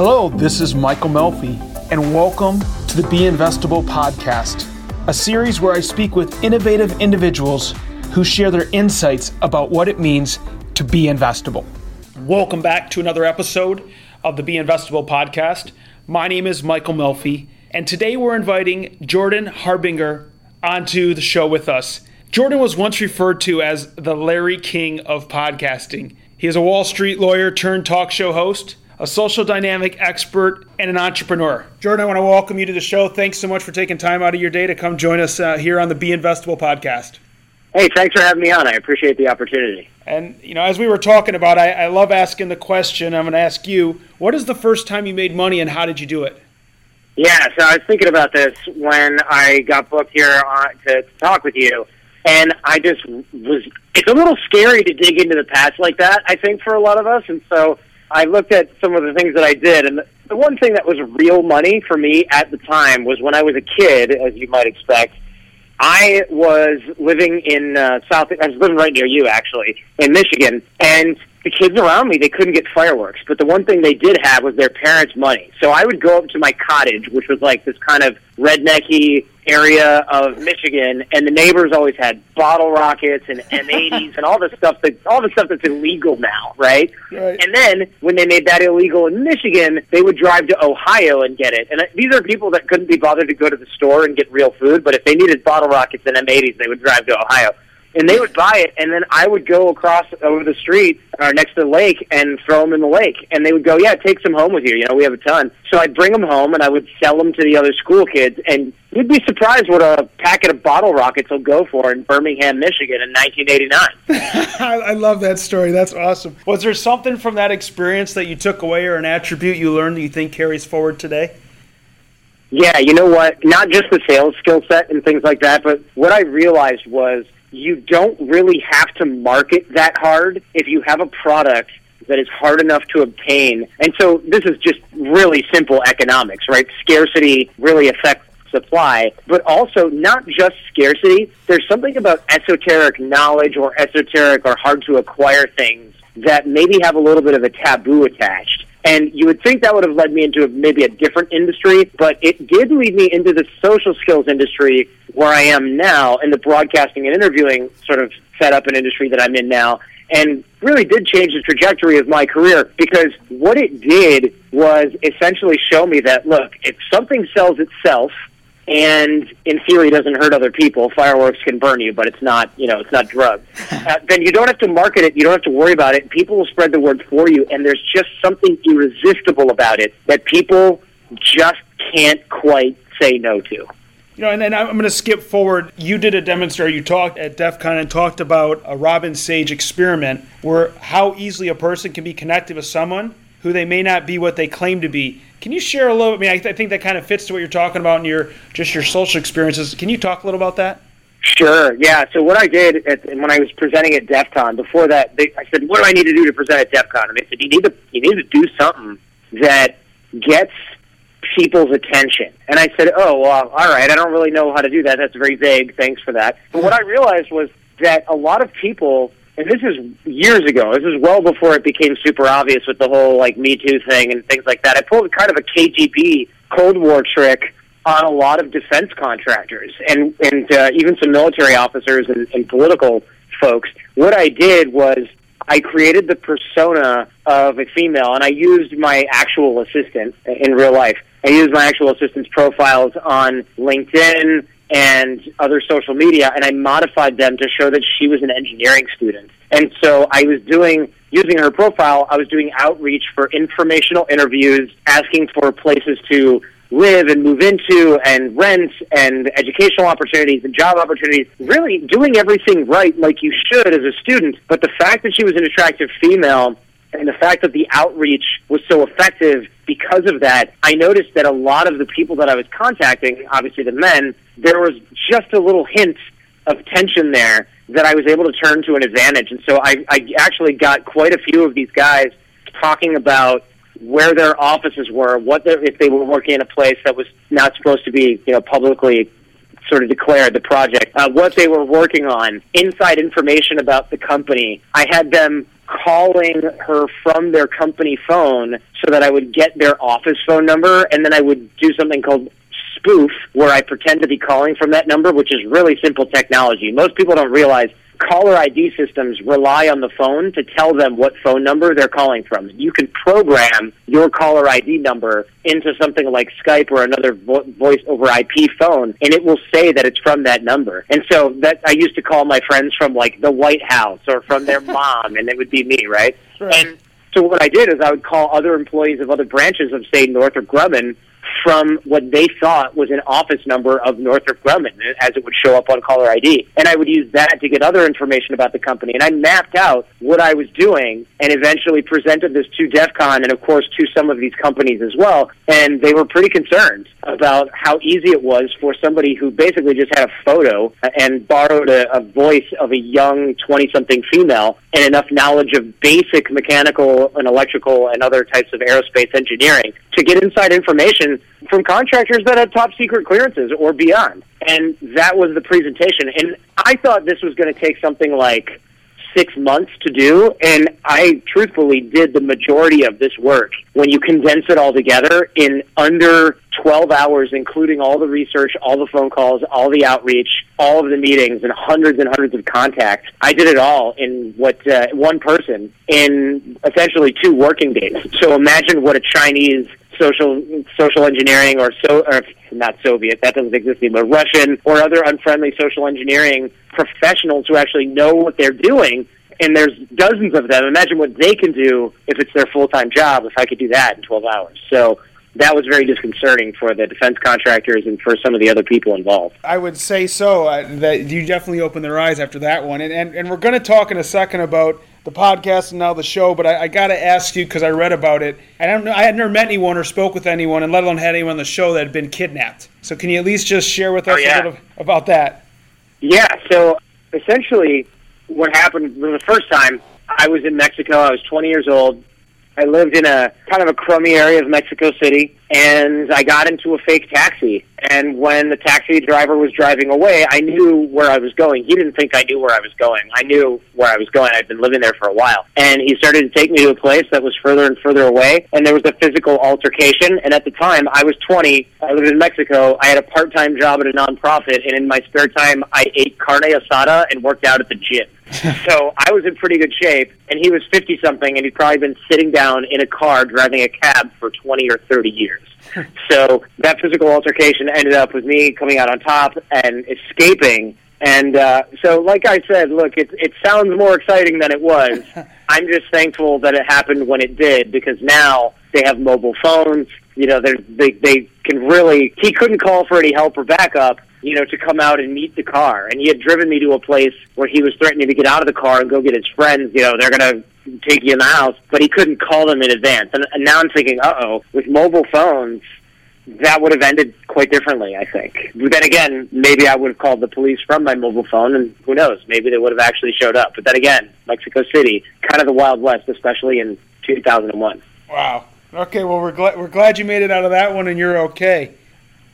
Hello, this is Michael Melfi, and welcome to the Be Investable podcast, a series where I speak with innovative individuals who share their insights about what it means to be investable. Welcome back to another episode of the Be Investable podcast. My name is Michael Melfi, and today we're inviting Jordan Harbinger onto the show with us. Jordan was once referred to as the Larry King of podcasting. He is a Wall Street lawyer turned talk show host, a social dynamic expert, and an entrepreneur. Jordan, I want to welcome you to the show. Thanks so much for taking time out of your day to come join us uh, here on the Be Investable podcast. Hey, thanks for having me on. I appreciate the opportunity. And, you know, as we were talking about, I, I love asking the question. I'm going to ask you what is the first time you made money and how did you do it? Yeah, so I was thinking about this when I got booked here on, to, to talk with you and I just was. It's a little scary to dig into the past like that. I think for a lot of us, and so I looked at some of the things that I did, and the one thing that was real money for me at the time was when I was a kid, as you might expect. I was living in uh, South. I was living right near you, actually, in Michigan, and the kids around me they couldn't get fireworks. But the one thing they did have was their parents' money. So I would go up to my cottage, which was like this kind of rednecky area of Michigan, and the neighbors always had bottle rockets and M80s and all the stuff that all the stuff that's illegal now, right? Right. And then when they made that illegal in Michigan, they would drive to Ohio and get it. And uh, these are people that couldn't be bothered to go to the store and get real food, but if they needed bottle rockets and M80s, they would drive to Ohio and they would buy it, and then I would go across over the street or next to the lake and throw them in the lake, and they would go, "Yeah, take some home with you. You know, we have a ton." So I'd bring them home, and I would sell them to the other school kids, and you'd be surprised what a packet of bottle rockets will go for in Birmingham, Michigan, in 1989. I love that story. That's awesome. Was there something from that experience that you took away, or an attribute you learned that you think carries forward today? Yeah, you know what? Not just the sales skill set and things like that, but what I realized was you don't really have to market that hard if you have a product that is hard enough to obtain. And so this is just really simple economics, right? Scarcity really affects supply, but also not just scarcity. There's something about esoteric knowledge or esoteric or hard to acquire things that maybe have a little bit of a taboo attached. And you would think that would have led me into maybe a different industry, but it did lead me into the social skills industry where I am now in the broadcasting and interviewing sort of setup and industry that I'm in now. And really did change the trajectory of my career because what it did was essentially show me that look, if something sells itself, and in theory doesn't hurt other people. Fireworks can burn you, but it's not, you know, it's not drugs. Uh, then you don't have to market it. You don't have to worry about it. People will spread the word for you, and there's just something irresistible about it that people just can't quite say no to. You know, and then I'm going to skip forward. You did a demonstration. You talked at DEF CON and talked about a Robin Sage experiment, where how easily a person can be connected with someone who they may not be what they claim to be. Can you share a little? I mean, I, th- I think that kind of fits to what you're talking about in your just your social experiences. Can you talk a little about that? Sure. Yeah. So what I did at, when I was presenting at DEF CON, before that, they, I said, "What do I need to do to present at DEF CON?" And they said, "You need to you need to do something that gets people's attention." And I said, "Oh, well, all right. I don't really know how to do that. That's very vague. Thanks for that." But what I realized was that a lot of people and this is years ago. This is well before it became super obvious with the whole like Me Too thing and things like that. I pulled kind of a KGB Cold War trick on a lot of defense contractors and and uh, even some military officers and, and political folks. What I did was I created the persona of a female, and I used my actual assistant in real life. I used my actual assistant's profiles on LinkedIn and other social media, and I modified them to show that she was an engineering student. And so I was doing, using her profile, I was doing outreach for informational interviews, asking for places to live and move into and rent and educational opportunities and job opportunities, really doing everything right like you should as a student. But the fact that she was an attractive female and the fact that the outreach was so effective because of that, I noticed that a lot of the people that I was contacting, obviously the men, there was just a little hint of tension there that I was able to turn to an advantage. And so I, I actually got quite a few of these guys talking about where their offices were, what their, if they were working in a place that was not supposed to be, you know, publicly sort of declared the project, uh, what they were working on, inside information about the company. I had them calling her from their company phone so that I would get their office phone number, and then I would do something called spoof, where I pretend to be calling from that number, which is really simple technology. Most people don't realize caller ID systems rely on the phone to tell them what phone number they're calling from. You can program your caller ID number into something like Skype or another vo- voice over IP phone, and it will say that it's from that number. And so that I used to call my friends from like the White House or from their mom, and it would be me, right? right. And so what I did is I would call other employees of other branches of, say, Northrop Grumman from what they thought was an office number of Northrop Grumman as it would show up on caller ID. And I would use that to get other information about the company. And I mapped out what I was doing and eventually presented this to DEF CON and, of course, to some of these companies as well. And they were pretty concerned about how easy it was for somebody who basically just had a photo and borrowed a, a voice of a young 20 something female and enough knowledge of basic mechanical and electrical and other types of aerospace engineering to get inside information from contractors that had top secret clearances or beyond. And that was the presentation. And I thought this was going to take something like six months to do, and I truthfully did the majority of this work when you condense it all together in under 12 hours, including all the research, all the phone calls, all the outreach, all of the meetings, and hundreds and hundreds of contacts. I did it all in what uh, one person in essentially two working days. So imagine what a Chinese social social engineering or so or not Soviet that doesn't exist anymore Russian or other unfriendly social engineering professionals who actually know what they're doing and there's dozens of them imagine what they can do if it's their full-time job if I could do that in 12 hours so that was very disconcerting for the defense contractors and for some of the other people involved. I would say so. Uh, that you definitely opened their eyes after that one, and and, and we're going to talk in a second about the podcast and now the show, but I, I got to ask you because I read about it. I don't know, I had never met anyone or spoke with anyone, and let alone had anyone on the show that had been kidnapped. So can you at least just share with oh, us oh, yeah. a little about that? Yeah. So essentially, what happened the first time I was in Mexico. I was 20 years old. I lived in a kind of a crummy area of Mexico City, and I got into a fake taxi. And when the taxi driver was driving away, I knew where I was going. He didn't think I knew where I was going. I knew where I was going. I'd been living there for a while. And he started to take me to a place that was further and further away, and there was a physical altercation. And at the time, I was 20. I lived in Mexico. I had a part-time job at a nonprofit, and in my spare time, I ate carne asada and worked out at the gym. so I was in pretty good shape, and he was 50 something, and he'd probably been sitting down in a car driving a cab for 20 or 30 years. So that physical altercation ended up with me coming out on top and escaping. And uh, so, like I said, look, it, it sounds more exciting than it was. I'm just thankful that it happened when it did because now they have mobile phones. You know, they they can really. He couldn't call for any help or backup you know, to come out and meet the car. And he had driven me to a place where he was threatening to get out of the car and go get his friends. You know, they're going you in the house, but he couldn't call them in advance. And, and now I'm thinking, uh oh, with mobile phones, that would have ended quite differently, I think. But then again, maybe I would have called the police from my mobile phone, and who knows, maybe they would have actually showed up. But then again, Mexico City, kind of the Wild West, especially in 2001. Wow. Okay, well, we're glad we're glad you made it out of that one, and you're okay.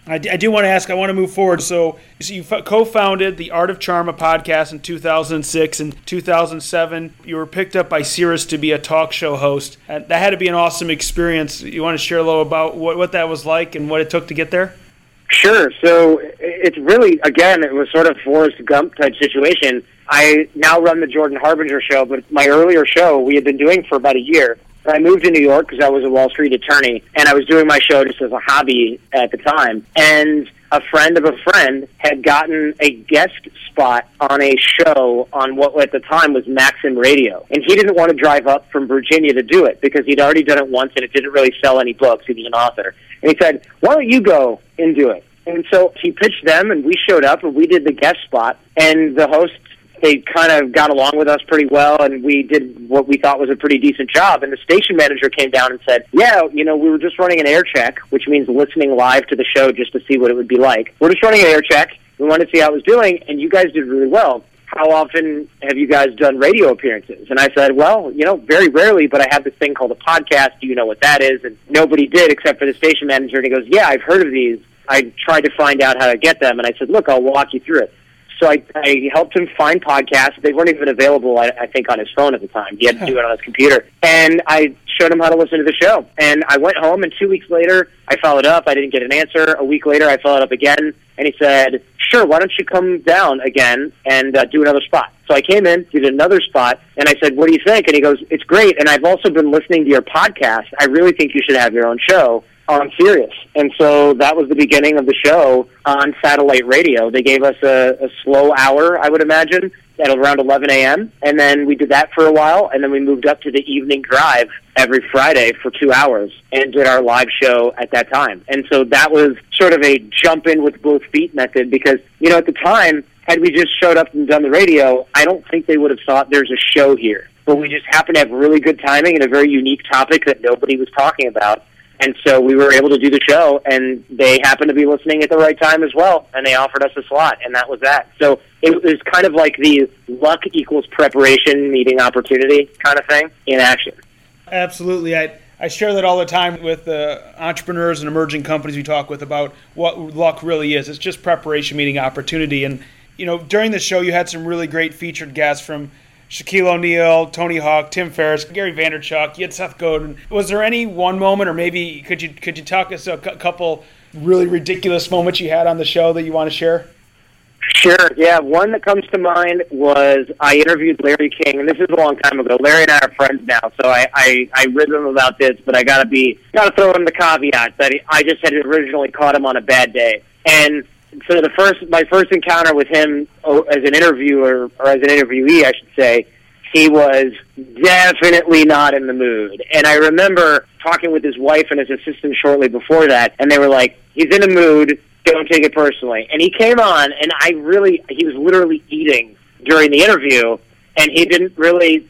I, I do want to ask, I want to move forward. So, so you co founded the Art of Charm, podcast in 2006. and 2007, you were picked up by Sirius to be a talk show host. And that had to be an awesome experience. You want to share a little about what, what that was like and what it took to get there? Sure. So it's really, again, it was sort of Forrest Gump type situation. I now run the Jordan Harbinger show, but my earlier show we had been doing for about a year. I moved to New York because I was a Wall Street attorney, and I was doing my show just as a hobby at the time. And a friend of a friend had gotten a guest spot on a show on what at the time was Maxim Radio. And he didn't want to drive up from Virginia to do it because he'd already done it once and it didn't really sell any books. He was an author. And he said, Why don't you go and do it? And so he pitched them, and we showed up, and we did the guest spot. And the host they kind of got along with us pretty well, and we did what we thought was a pretty decent job. And the station manager came down and said, "Yeah, you know, we were just running an air check, which means listening live to the show just to see what it would be like. We're just running an air check. We wanted to see how it was doing, and you guys did really well." How often have you guys done radio appearances? And I said, well, you know, very rarely, but I have this thing called a podcast. Do you know what that is? And nobody did except for the station manager. And he goes, yeah, I've heard of these. I tried to find out how to get them. And I said, look, I'll walk you through it. So I, I helped him find podcasts. They weren't even available, I, I think, on his phone at the time. He had to do it on his computer. And I showed him how to listen to the show. And I went home, and two weeks later, I followed up. I didn't get an answer. A week later, I followed up again, and he said, "Sure, why don't you come down again and uh, do another spot?" So I came in, did another spot, and I said, "What do you think?" And he goes, "It's great." And I've also been listening to your podcast. I really think you should have your own show on Sirius. And so that was the beginning of the show on satellite radio. They gave us a, a slow hour, I would imagine, at around 11 a.m. And then we did that for a while, and then we moved up to the evening drive every Friday for two hours and did our live show at that time. And so that was sort of a jump in with both feet method because, you know, at the time, had we just showed up and done the radio, I don't think they would have thought there's a show here. But we just happened to have really good timing and a very unique topic that nobody was talking about. And so we were able to do the show, and they happened to be listening at the right time as well, and they offered us a slot, and that was that. So it was kind of like the luck equals preparation meeting opportunity kind of thing in action. Absolutely. I, I share that all the time with the entrepreneurs and emerging companies we talk with about what luck really is. It's just preparation meeting opportunity. And, you know, during the show, you had some really great featured guests from Shaquille O'Neal, Tony Hawk, Tim Ferriss, Gary Vaynerchuk. You had Seth Godin. Was there any one moment, or maybe could you could you talk us a couple really ridiculous moments you had on the show that you want to share? Sure. Yeah, one that comes to mind was I interviewed Larry King, and this is a long time ago. Larry and I are friends now, so I I, I ribbed him about this, but I gotta be gotta throw in the caveat that I just had originally caught him on a bad day, and so the first my first encounter with him oh, as an interviewer or as an interviewee, I should say, he was definitely not in the mood. And I remember talking with his wife and his assistant shortly before that, and they were like, "He's in a mood. Don't take it personally." And he came on, and I really, he was literally eating during the interview, and he didn't really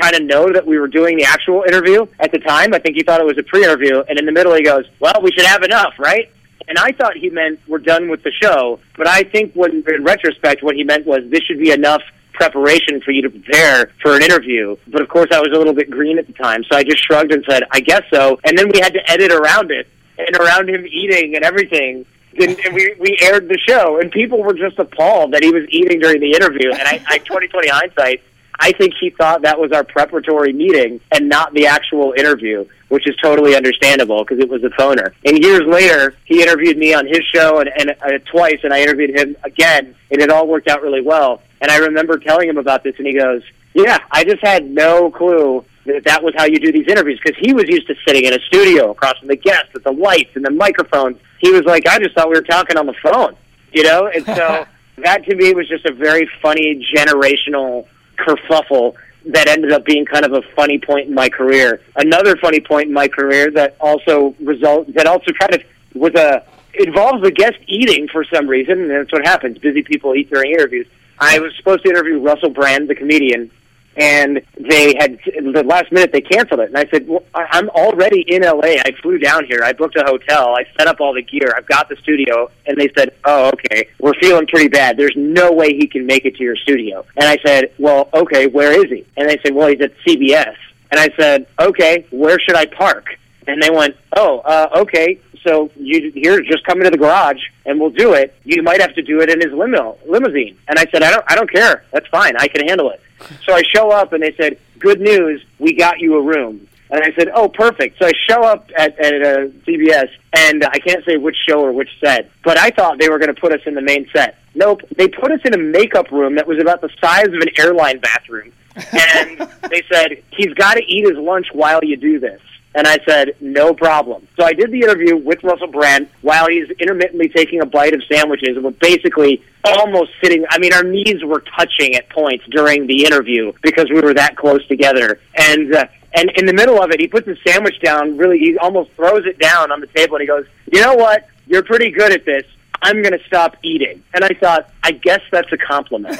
kind of know that we were doing the actual interview at the time. I think he thought it was a pre-interview, and in the middle he goes, "Well, we should have enough, right?" And I thought he meant we're done with the show, but I think when in retrospect, what he meant was this should be enough preparation for you to prepare for an interview. But of course, I was a little bit green at the time, so I just shrugged and said, "I guess so." And then we had to edit around it and around him eating and everything. And we we aired the show, and people were just appalled that he was eating during the interview. And I, I 2020 hindsight, I think he thought that was our preparatory meeting and not the actual interview, which is totally understandable because it was a phoner. And years later, he interviewed me on his show and, and uh, twice, and I interviewed him again, and it all worked out really well. And I remember telling him about this, and he goes, "Yeah, I just had no clue that that was how you do these interviews because he was used to sitting in a studio across from the guests with the lights and the microphones. He was like, I just thought we were talking on the phone, you know." And so that to me was just a very funny generational kerfuffle that ended up being kind of a funny point in my career. Another funny point in my career that also result that also kind of was a involves the guest eating for some reason, and that's what happens. Busy people eat during interviews. I was supposed to interview Russell Brand, the comedian, and they had the last minute they canceled it. And I said, well, I'm already in LA. I flew down here. I booked a hotel. I set up all the gear. I've got the studio. And they said, Oh, okay. We're feeling pretty bad. There's no way he can make it to your studio. And I said, Well, okay. Where is he? And they said, Well, he's at CBS. And I said, Okay. Where should I park? And they went, Oh, uh, okay. So you here, just come into the garage and we'll do it. You might have to do it in his limo limousine. And I said, I don't, I don't care. That's fine. I can handle it. So I show up and they said, "Good news, we got you a room." And I said, "Oh, perfect." So I show up at at uh, CBS, and I can't say which show or which set, but I thought they were going to put us in the main set. Nope, they put us in a makeup room that was about the size of an airline bathroom, and they said he's got to eat his lunch while you do this. And I said, no problem. So I did the interview with Russell Brand while he's intermittently taking a bite of sandwiches and we're basically almost sitting, I mean, our knees were touching at points during the interview because we were that close together. And, uh, and in the middle of it, he puts his sandwich down, really, he almost throws it down on the table and he goes, you know what? You're pretty good at this. I'm going to stop eating. And I thought, I guess that's a compliment.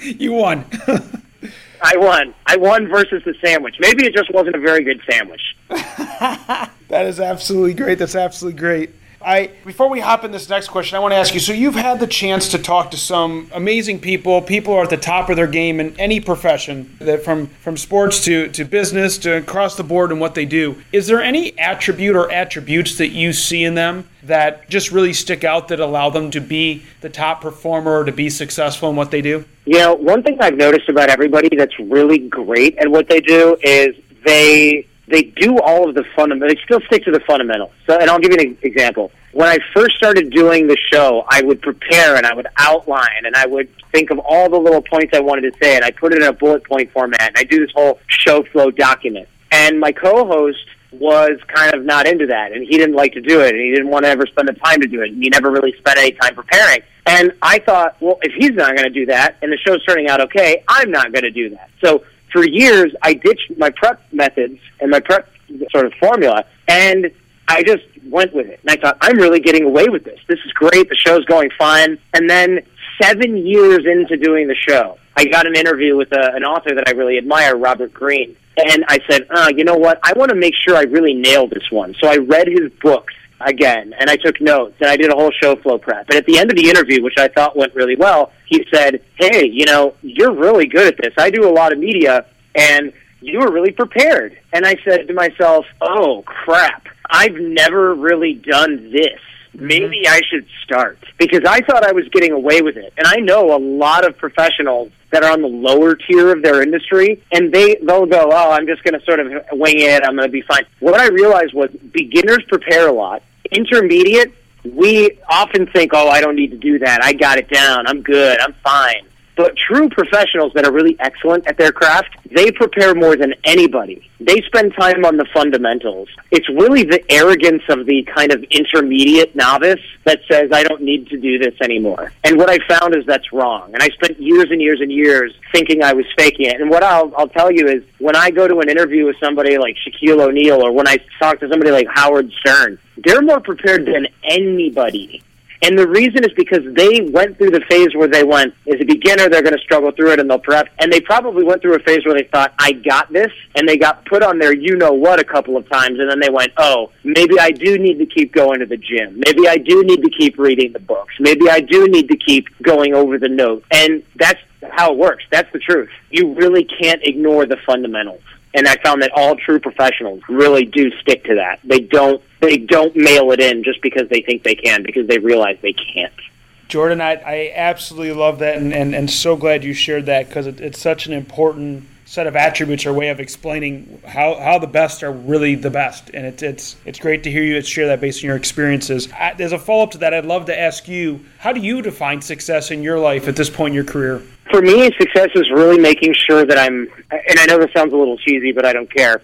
you won. I won. I won versus the sandwich. Maybe it just wasn't a very good sandwich. that is absolutely great. That's absolutely great. I before we hop in this next question, I want to ask you. So you've had the chance to talk to some amazing people. People are at the top of their game in any profession, that from from sports to to business to across the board and what they do. Is there any attribute or attributes that you see in them that just really stick out that allow them to be the top performer or to be successful in what they do? You know, one thing I've noticed about everybody that's really great at what they do is they they do all of the fundamentals. They still stick to the fundamentals. So, and I'll give you an example. When I first started doing the show, I would prepare and I would outline and I would think of all the little points I wanted to say, and I put it in a bullet point format. And I do this whole show flow document. And my co-host was kind of not into that, and he didn't like to do it, and he didn't want to ever spend the time to do it, and he never really spent any time preparing. And I thought, well, if he's not going to do that, and the show's turning out okay, I'm not going to do that. So for years, I ditched my prep methods and my prep sort of formula, and I just went with it. And I thought, I'm really getting away with this. This is great. The show's going fine. And then seven years into doing the show, I got an interview with a, an author that I really admire, Robert Greene. And I said, uh, you know what? I want to make sure I really nail this one. So I read his books again, and I took notes, and I did a whole show flow prep. And at the end of the interview, which I thought went really well, he said, "Hey, you know, you're really good at this. I do a lot of media, and you were really prepared." And I said to myself, "Oh crap! I've never really done this." Mm-hmm. Maybe I should start because I thought I was getting away with it. And I know a lot of professionals that are on the lower tier of their industry and they they'll go, "Oh, I'm just going to sort of wing it. I'm going to be fine." What I realized was beginners prepare a lot. Intermediate, we often think, "Oh, I don't need to do that. I got it down. I'm good. I'm fine." But true professionals that are really excellent at their craft, they prepare more than anybody. They spend time on the fundamentals. It's really the arrogance of the kind of intermediate novice that says, I don't need to do this anymore. And what I found is that's wrong. And I spent years and years and years thinking I was faking it. And what I'll, I'll tell you is when I go to an interview with somebody like Shaquille O'Neal or when I talk to somebody like Howard Stern, they're more prepared than anybody and the reason is because they went through the phase where they went, as a beginner, they're going to struggle through it and they'll prep. And they probably went through a phase where they thought, I got this. And they got put on their you know what a couple of times. And then they went, oh, maybe I do need to keep going to the gym. Maybe I do need to keep reading the books. Maybe I do need to keep going over the notes. And that's how it works. That's the truth. You really can't ignore the fundamentals and I found that all true professionals really do stick to that. They don't they don't mail it in just because they think they can because they realize they can't. Jordan, I, I absolutely love that and, and, and so glad you shared that because it, it's such an important set of attributes or way of explaining how, how the best are really the best. And it's, it's, it's great to hear you share that based on your experiences. As a follow up to that, I'd love to ask you how do you define success in your life at this point in your career? For me, success is really making sure that I'm, and I know this sounds a little cheesy, but I don't care.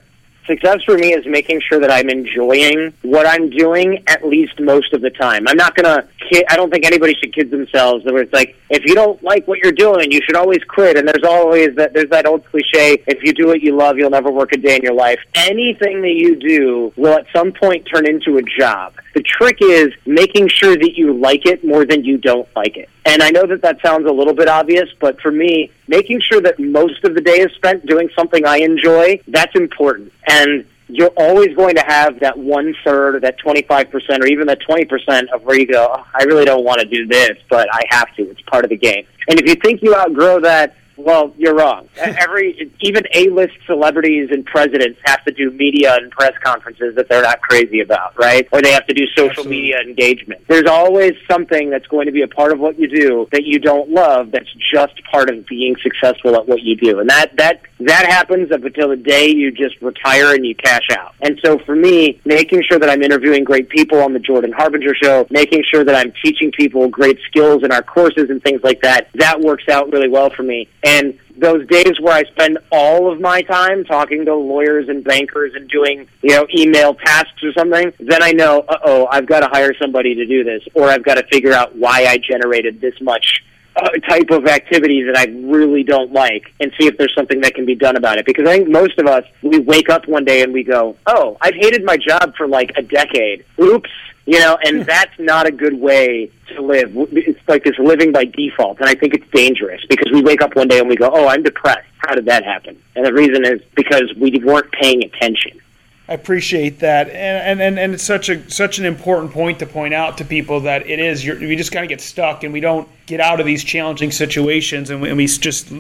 Success for me is making sure that I'm enjoying what I'm doing at least most of the time. I'm not gonna. Kid, I don't think anybody should kid themselves. That where it's like, if you don't like what you're doing, you should always quit. And there's always that. There's that old cliche: if you do what you love, you'll never work a day in your life. Anything that you do will at some point turn into a job. The trick is making sure that you like it more than you don't like it. And I know that that sounds a little bit obvious, but for me, making sure that most of the day is spent doing something I enjoy, that's important. And you're always going to have that one third or that 25% or even that 20% of where you go, oh, I really don't want to do this, but I have to. It's part of the game. And if you think you outgrow that, well, you're wrong. Every even A-list celebrities and presidents have to do media and press conferences that they're not crazy about, right? Or they have to do social Absolutely. media engagement. There's always something that's going to be a part of what you do that you don't love that's just part of being successful at what you do. And that that that happens up until the day you just retire and you cash out. And so for me, making sure that I'm interviewing great people on the Jordan Harbinger show, making sure that I'm teaching people great skills in our courses and things like that, that works out really well for me. And those days where I spend all of my time talking to lawyers and bankers and doing, you know, email tasks or something, then I know, uh oh, I've got to hire somebody to do this, or I've got to figure out why I generated this much uh, type of activity that I really don't like and see if there's something that can be done about it. Because I think most of us, we wake up one day and we go, oh, I've hated my job for like a decade. Oops you know, and that's not a good way to live. It's like this living by default, and I think it's dangerous because we wake up one day and we go, "Oh, I'm depressed. How did that happen?" And the reason is because we weren't paying attention. I appreciate that, and, and and it's such a such an important point to point out to people that it is you're, we just kind of get stuck and we don't get out of these challenging situations, and we, and we just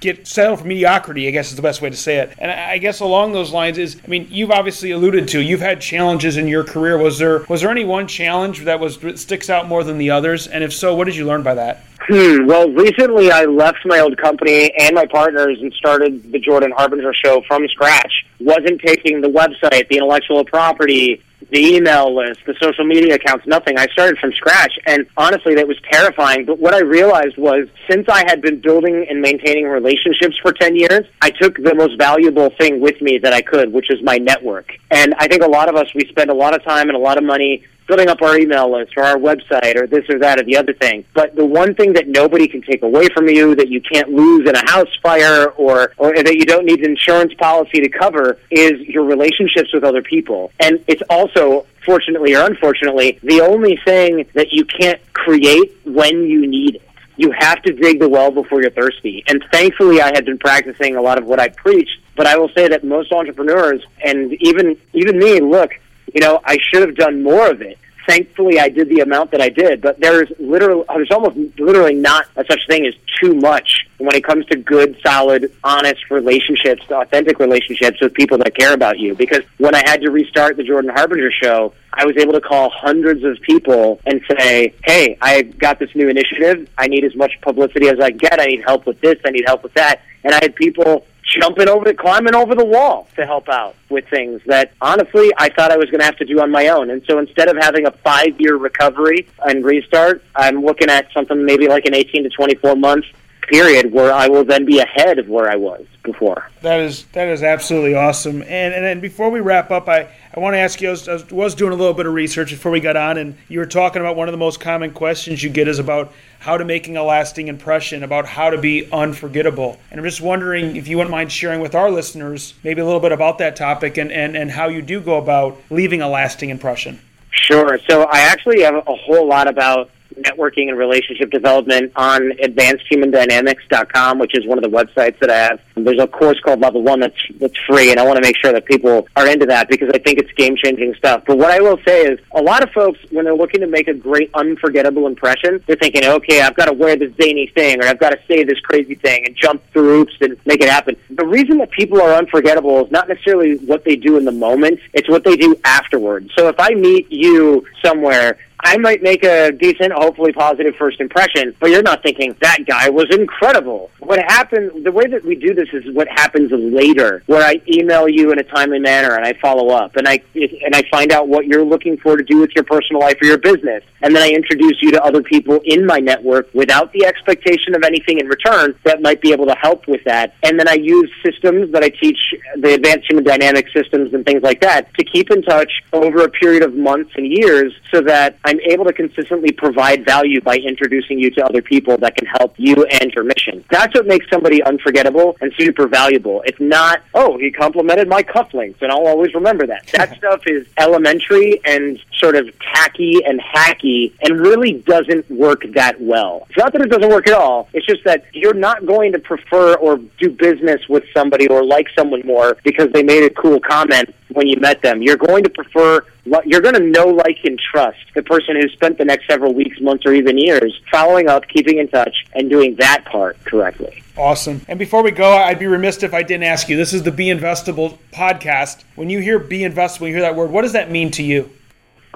get settled for mediocrity, I guess is the best way to say it. And I guess along those lines is, I mean, you've obviously alluded to you've had challenges in your career. Was there was there any one challenge that was that sticks out more than the others? And if so, what did you learn by that? Hmm. Well, recently I left my old company and my partners and started the Jordan Harbinger show from scratch. Wasn't taking the website, the intellectual property, the email list, the social media accounts, nothing. I started from scratch, and honestly, that was terrifying. But what I realized was since I had been building and maintaining relationships for 10 years, I took the most valuable thing with me that I could, which is my network. And I think a lot of us, we spend a lot of time and a lot of money building up our email list or our website or this or that or the other thing. But the one thing that nobody can take away from you, that you can't lose in a house fire or, or that you don't need an insurance policy to cover is your relationships with other people. And it's also, fortunately or unfortunately, the only thing that you can't create when you need it you have to dig the well before you're thirsty. And thankfully, I had been practicing a lot of what I preach. But I will say that most entrepreneurs, and even even me, look, you know, I should have done more of it. Thankfully, I did the amount that I did, but there's literally, there's almost literally not a such thing as too much when it comes to good, solid, honest relationships, authentic relationships with people that care about you. Because when I had to restart the Jordan Harbinger show, I was able to call hundreds of people and say, hey, I've got this new initiative. I need as much publicity as I get. I need help with this. I need help with that. And I had people jumping over the climbing over the wall to help out with things that honestly I thought I was going to have to do on my own. And so instead of having a 5-year recovery and restart, I'm looking at something maybe like an 18 to 24 month period where I will then be ahead of where I was before. That is that is absolutely awesome. And and then before we wrap up, I, I want to ask you. I was, I was doing a little bit of research before we got on, and you were talking about one of the most common questions you get is about how to making a lasting impression, about how to be unforgettable. And I'm just wondering if you wouldn't mind sharing with our listeners maybe a little bit about that topic and and and how you do go about leaving a lasting impression. Sure. So I actually have a whole lot about networking and relationship development on advancedhumandynamics.com, which is one of the websites that I have. There's a course called Level One that's that's free, and I want to make sure that people are into that because I think it's game changing stuff. But what I will say is, a lot of folks when they're looking to make a great unforgettable impression, they're thinking, okay, I've got to wear this zany thing, or I've got to say this crazy thing, and jump through hoops and make it happen. The reason that people are unforgettable is not necessarily what they do in the moment; it's what they do afterwards. So if I meet you somewhere I might make a decent, hopefully positive first impression, but you're not thinking that guy was incredible. What happened, the way that we do this is what happens later, where I email you in a timely manner and I follow up and I and I find out what you're looking for to do with your personal life or your business, and then I introduce you to other people in my network without the expectation of anything in return that might be able to help with that, and then I use systems that I teach, the advanced human dynamic systems and things like that, to keep in touch over a period of months and years, so that I'm able to consistently provide value by introducing you to other people that can help you and your mission. That's what makes somebody unforgettable and super valuable. It's not, oh, he complimented my cufflinks, and I'll always remember that. That stuff is elementary and sort of tacky and hacky and really doesn't work that well. It's not that it doesn't work at all. It's just that you're not going to prefer or do business with somebody or like someone more because they made a cool comment when you met them. You're going to prefer, you're going to know, like, and trust the person who spent the next several weeks, months, or even years following up, keeping in touch, and doing that part correctly. Awesome. And before we go, I'd be remiss if I didn't ask you. This is the Be Investable podcast. When you hear Be Investable, you hear that word. What does that mean to you?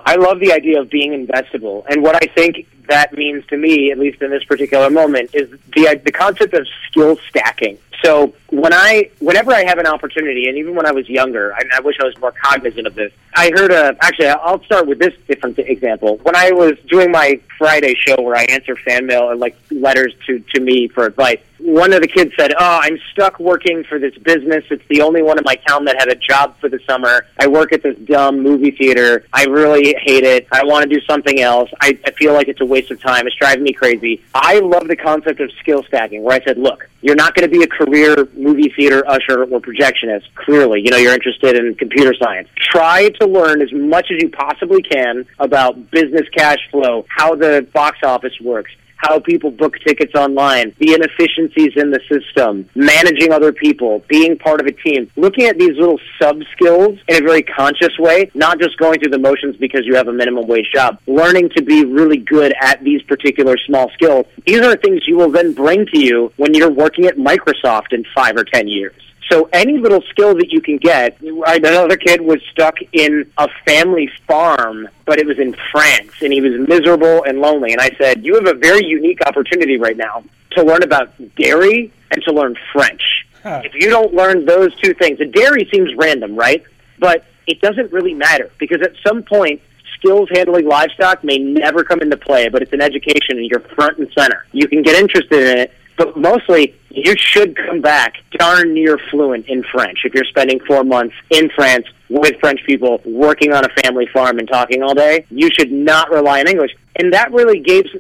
I love the idea of being investable, and what I think that means to me, at least in this particular moment, is the the concept of skill stacking. So when I, whenever I have an opportunity, and even when I was younger, I, I wish I was more cognizant of this. I heard a, actually, I'll start with this different example. When I was doing my Friday show where I answer fan mail and like letters to to me for advice, one of the kids said, "Oh, I'm stuck working for this business. It's the only one in my town that had a job for the summer. I work at this dumb movie theater. I really hate it. I want to do something else. I, I feel like it's a waste of time. It's driving me crazy." I love the concept of skill stacking, where I said, "Look, you're not going to be a career movie theater usher or projectionist. Clearly, you know you're interested in computer science. Try to learn as much as you possibly can about business cash flow, how the box office works." How people book tickets online, the inefficiencies in the system, managing other people, being part of a team, looking at these little sub skills in a very conscious way, not just going through the motions because you have a minimum wage job, learning to be really good at these particular small skills. These are things you will then bring to you when you're working at Microsoft in five or ten years. So any little skill that you can get. Another kid was stuck in a family farm, but it was in France, and he was miserable and lonely. And I said, "You have a very unique opportunity right now to learn about dairy and to learn French. Huh. If you don't learn those two things, the dairy seems random, right? But it doesn't really matter because at some point." Skills handling livestock may never come into play, but it's an education and you're front and center. You can get interested in it, but mostly you should come back darn near fluent in French if you're spending four months in France with French people working on a family farm and talking all day. You should not rely on English. And that really gives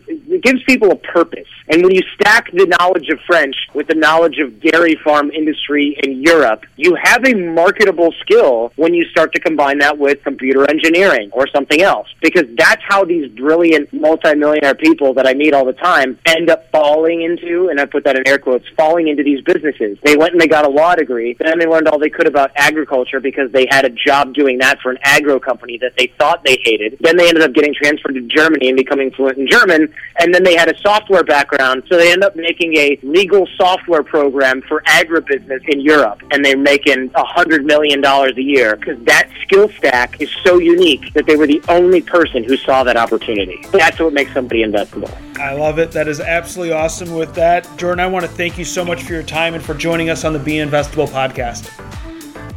gives people a purpose. And when you stack the knowledge of French with the knowledge of dairy farm industry in Europe, you have a marketable skill when you start to combine that with computer engineering or something else. Because that's how these brilliant multimillionaire people that I meet all the time end up falling into, and I put that in air quotes, falling into these businesses. They went and they got a law degree, then they learned all they could about agriculture because they had a job doing that for an agro company that they thought they hated. Then they ended up getting transferred to Germany and becoming fluent in German, and then they had a software background, so they end up making a legal software program for agribusiness in Europe, and they're making a hundred million dollars a year because that skill stack is so unique that they were the only person who saw that opportunity. That's what makes somebody investable. I love it. That is absolutely awesome. With that, Jordan, I want to thank you so much for your time and for joining us on the Be Investable podcast.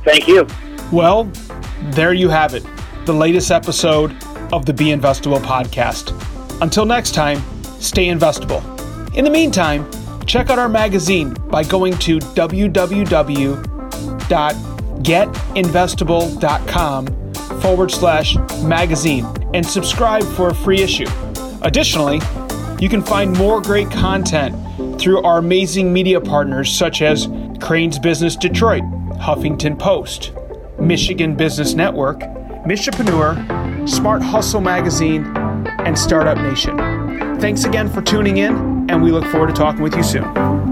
Thank you. Well, there you have it, the latest episode of the Be Investable podcast. Until next time, stay investable. In the meantime, check out our magazine by going to www.getinvestable.com forward slash magazine and subscribe for a free issue. Additionally, you can find more great content through our amazing media partners such as Crain's Business Detroit, Huffington Post, Michigan Business Network, Michipreneur, Smart Hustle Magazine, and Startup Nation. Thanks again for tuning in, and we look forward to talking with you soon.